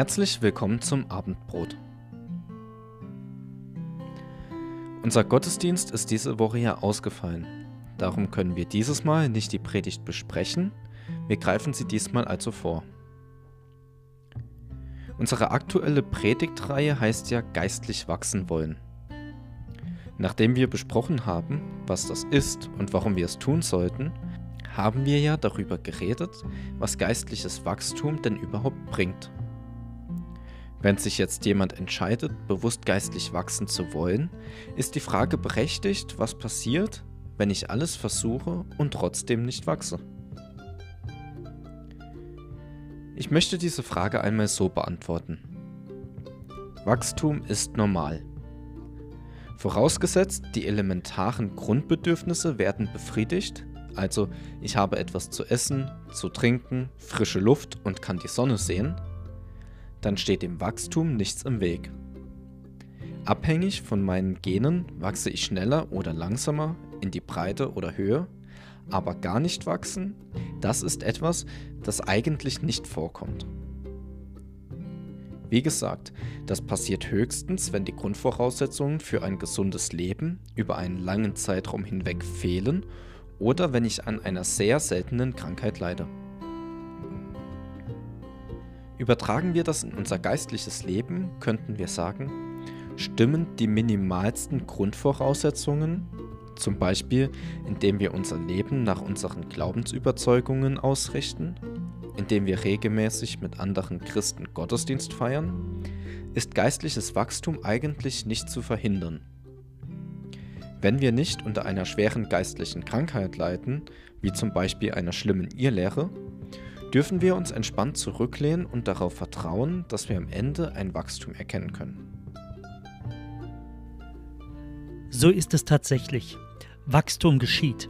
Herzlich willkommen zum Abendbrot. Unser Gottesdienst ist diese Woche ja ausgefallen. Darum können wir dieses Mal nicht die Predigt besprechen, wir greifen sie diesmal also vor. Unsere aktuelle Predigtreihe heißt ja geistlich wachsen wollen. Nachdem wir besprochen haben, was das ist und warum wir es tun sollten, haben wir ja darüber geredet, was geistliches Wachstum denn überhaupt bringt. Wenn sich jetzt jemand entscheidet, bewusst geistlich wachsen zu wollen, ist die Frage berechtigt, was passiert, wenn ich alles versuche und trotzdem nicht wachse. Ich möchte diese Frage einmal so beantworten. Wachstum ist normal. Vorausgesetzt, die elementaren Grundbedürfnisse werden befriedigt, also ich habe etwas zu essen, zu trinken, frische Luft und kann die Sonne sehen, dann steht dem Wachstum nichts im Weg. Abhängig von meinen Genen wachse ich schneller oder langsamer in die Breite oder Höhe, aber gar nicht wachsen, das ist etwas, das eigentlich nicht vorkommt. Wie gesagt, das passiert höchstens, wenn die Grundvoraussetzungen für ein gesundes Leben über einen langen Zeitraum hinweg fehlen oder wenn ich an einer sehr seltenen Krankheit leide. Übertragen wir das in unser geistliches Leben, könnten wir sagen, stimmen die minimalsten Grundvoraussetzungen, zum Beispiel indem wir unser Leben nach unseren Glaubensüberzeugungen ausrichten, indem wir regelmäßig mit anderen Christen Gottesdienst feiern, ist geistliches Wachstum eigentlich nicht zu verhindern. Wenn wir nicht unter einer schweren geistlichen Krankheit leiden, wie zum Beispiel einer schlimmen Irrlehre, dürfen wir uns entspannt zurücklehnen und darauf vertrauen, dass wir am Ende ein Wachstum erkennen können. So ist es tatsächlich. Wachstum geschieht.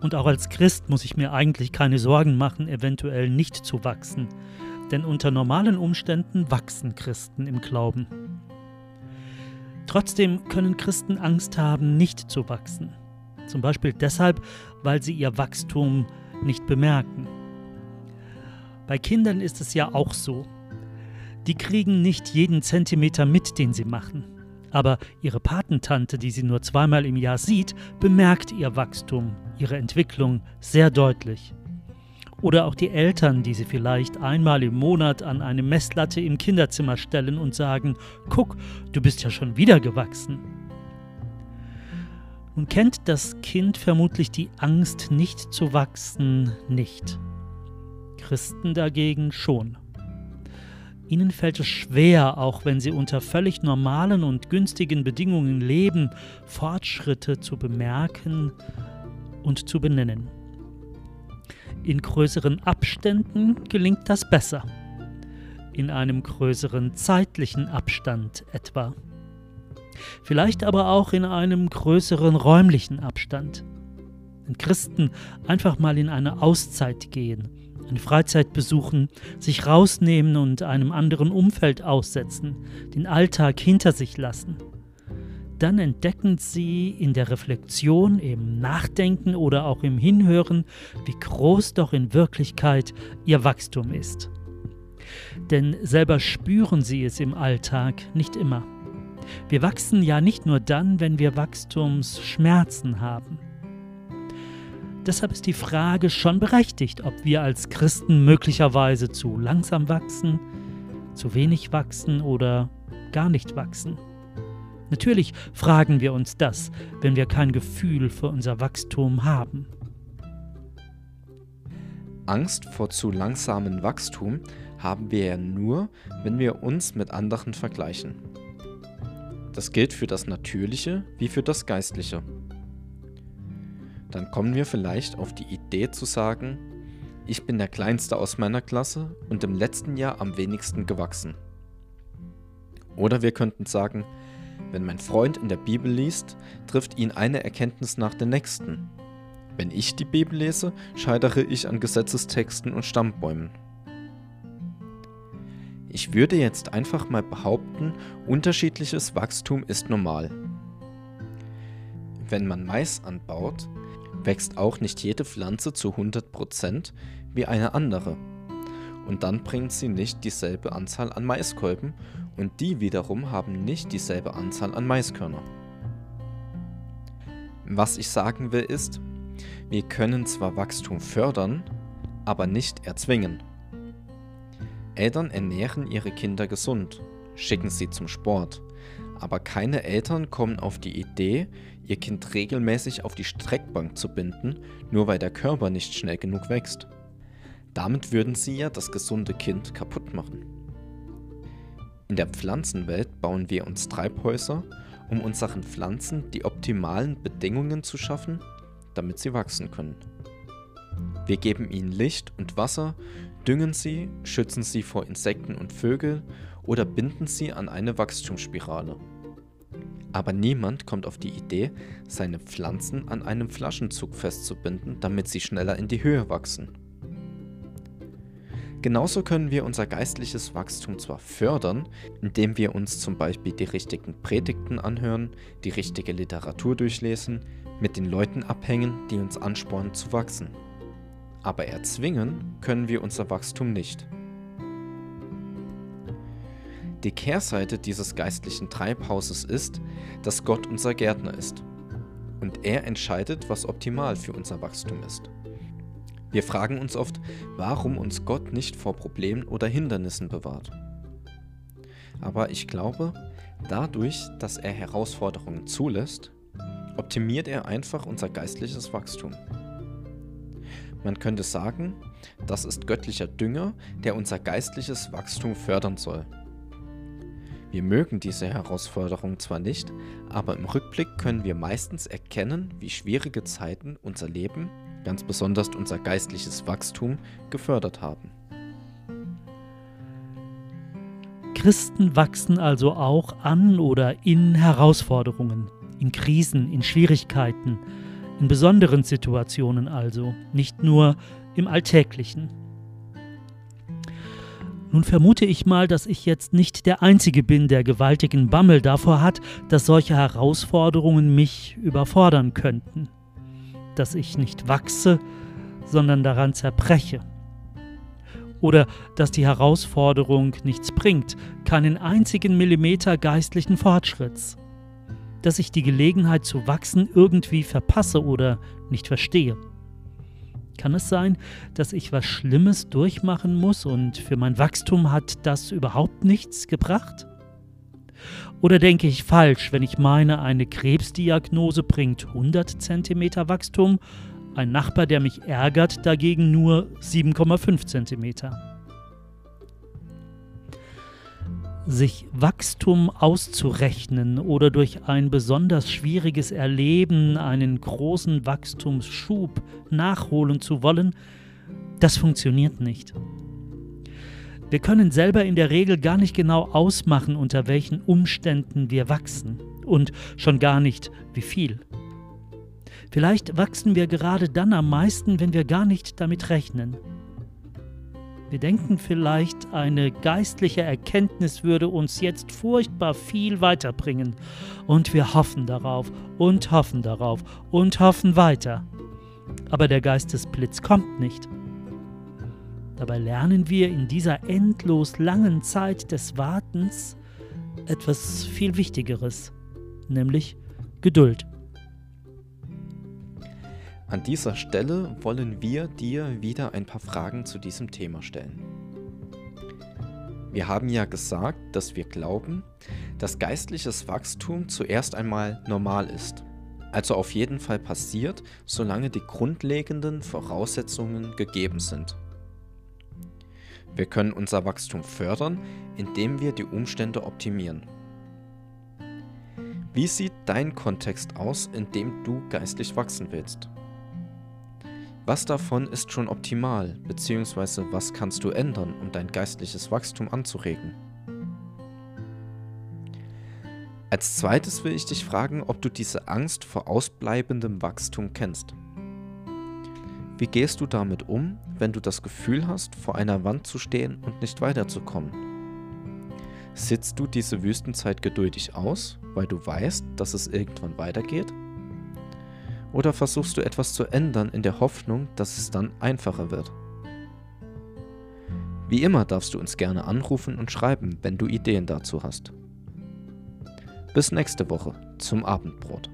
Und auch als Christ muss ich mir eigentlich keine Sorgen machen, eventuell nicht zu wachsen. Denn unter normalen Umständen wachsen Christen im Glauben. Trotzdem können Christen Angst haben, nicht zu wachsen. Zum Beispiel deshalb, weil sie ihr Wachstum nicht bemerken. Bei Kindern ist es ja auch so. Die kriegen nicht jeden Zentimeter mit, den sie machen. Aber ihre Patentante, die sie nur zweimal im Jahr sieht, bemerkt ihr Wachstum, ihre Entwicklung sehr deutlich. Oder auch die Eltern, die sie vielleicht einmal im Monat an eine Messlatte im Kinderzimmer stellen und sagen, guck, du bist ja schon wieder gewachsen. Nun kennt das Kind vermutlich die Angst, nicht zu wachsen, nicht. Christen dagegen schon. Ihnen fällt es schwer, auch wenn sie unter völlig normalen und günstigen Bedingungen leben, Fortschritte zu bemerken und zu benennen. In größeren Abständen gelingt das besser. In einem größeren zeitlichen Abstand etwa. Vielleicht aber auch in einem größeren räumlichen Abstand. Wenn Christen einfach mal in eine Auszeit gehen, Freizeit besuchen, sich rausnehmen und einem anderen Umfeld aussetzen, den Alltag hinter sich lassen. Dann entdecken sie in der Reflexion, im Nachdenken oder auch im Hinhören, wie groß doch in Wirklichkeit ihr Wachstum ist. Denn selber spüren sie es im Alltag nicht immer. Wir wachsen ja nicht nur dann, wenn wir Wachstumsschmerzen haben. Deshalb ist die Frage schon berechtigt, ob wir als Christen möglicherweise zu langsam wachsen, zu wenig wachsen oder gar nicht wachsen. Natürlich fragen wir uns das, wenn wir kein Gefühl für unser Wachstum haben. Angst vor zu langsamem Wachstum haben wir ja nur, wenn wir uns mit anderen vergleichen. Das gilt für das Natürliche wie für das Geistliche dann kommen wir vielleicht auf die Idee zu sagen, ich bin der Kleinste aus meiner Klasse und im letzten Jahr am wenigsten gewachsen. Oder wir könnten sagen, wenn mein Freund in der Bibel liest, trifft ihn eine Erkenntnis nach der nächsten. Wenn ich die Bibel lese, scheitere ich an Gesetzestexten und Stammbäumen. Ich würde jetzt einfach mal behaupten, unterschiedliches Wachstum ist normal. Wenn man Mais anbaut, wächst auch nicht jede Pflanze zu 100% wie eine andere. und dann bringen sie nicht dieselbe Anzahl an Maiskolben und die wiederum haben nicht dieselbe Anzahl an Maiskörner. Was ich sagen will ist, wir können zwar Wachstum fördern, aber nicht erzwingen. Eltern ernähren ihre Kinder gesund, schicken sie zum Sport, aber keine Eltern kommen auf die Idee, ihr Kind regelmäßig auf die Streckbank zu binden, nur weil der Körper nicht schnell genug wächst. Damit würden sie ja das gesunde Kind kaputt machen. In der Pflanzenwelt bauen wir uns Treibhäuser, um unseren Pflanzen die optimalen Bedingungen zu schaffen, damit sie wachsen können. Wir geben ihnen Licht und Wasser, düngen sie, schützen sie vor Insekten und Vögeln oder binden sie an eine Wachstumsspirale. Aber niemand kommt auf die Idee, seine Pflanzen an einem Flaschenzug festzubinden, damit sie schneller in die Höhe wachsen. Genauso können wir unser geistliches Wachstum zwar fördern, indem wir uns zum Beispiel die richtigen Predigten anhören, die richtige Literatur durchlesen, mit den Leuten abhängen, die uns anspornen zu wachsen. Aber erzwingen können wir unser Wachstum nicht. Die Kehrseite dieses geistlichen Treibhauses ist, dass Gott unser Gärtner ist. Und er entscheidet, was optimal für unser Wachstum ist. Wir fragen uns oft, warum uns Gott nicht vor Problemen oder Hindernissen bewahrt. Aber ich glaube, dadurch, dass er Herausforderungen zulässt, optimiert er einfach unser geistliches Wachstum. Man könnte sagen, das ist göttlicher Dünger, der unser geistliches Wachstum fördern soll. Wir mögen diese Herausforderung zwar nicht, aber im Rückblick können wir meistens erkennen, wie schwierige Zeiten unser Leben ganz besonders unser geistliches Wachstum, gefördert haben. Christen wachsen also auch an oder in Herausforderungen, in Krisen, in Schwierigkeiten, in besonderen Situationen also, nicht nur im Alltäglichen. Nun vermute ich mal, dass ich jetzt nicht der Einzige bin, der gewaltigen Bammel davor hat, dass solche Herausforderungen mich überfordern könnten dass ich nicht wachse, sondern daran zerbreche. Oder dass die Herausforderung nichts bringt, keinen einzigen Millimeter geistlichen Fortschritts. Dass ich die Gelegenheit zu wachsen irgendwie verpasse oder nicht verstehe. Kann es sein, dass ich was Schlimmes durchmachen muss und für mein Wachstum hat das überhaupt nichts gebracht? Oder denke ich falsch, wenn ich meine, eine Krebsdiagnose bringt 100 cm Wachstum, ein Nachbar, der mich ärgert, dagegen nur 7,5 cm? Sich Wachstum auszurechnen oder durch ein besonders schwieriges Erleben einen großen Wachstumsschub nachholen zu wollen, das funktioniert nicht. Wir können selber in der Regel gar nicht genau ausmachen, unter welchen Umständen wir wachsen und schon gar nicht, wie viel. Vielleicht wachsen wir gerade dann am meisten, wenn wir gar nicht damit rechnen. Wir denken vielleicht, eine geistliche Erkenntnis würde uns jetzt furchtbar viel weiterbringen. Und wir hoffen darauf und hoffen darauf und hoffen weiter. Aber der Geistesblitz kommt nicht. Dabei lernen wir in dieser endlos langen Zeit des Wartens etwas viel Wichtigeres, nämlich Geduld. An dieser Stelle wollen wir dir wieder ein paar Fragen zu diesem Thema stellen. Wir haben ja gesagt, dass wir glauben, dass geistliches Wachstum zuerst einmal normal ist, also auf jeden Fall passiert, solange die grundlegenden Voraussetzungen gegeben sind. Wir können unser Wachstum fördern, indem wir die Umstände optimieren. Wie sieht dein Kontext aus, in dem du geistlich wachsen willst? Was davon ist schon optimal, beziehungsweise was kannst du ändern, um dein geistliches Wachstum anzuregen? Als zweites will ich dich fragen, ob du diese Angst vor ausbleibendem Wachstum kennst. Wie gehst du damit um, wenn du das Gefühl hast, vor einer Wand zu stehen und nicht weiterzukommen? Sitzt du diese Wüstenzeit geduldig aus, weil du weißt, dass es irgendwann weitergeht? Oder versuchst du etwas zu ändern in der Hoffnung, dass es dann einfacher wird? Wie immer darfst du uns gerne anrufen und schreiben, wenn du Ideen dazu hast. Bis nächste Woche zum Abendbrot.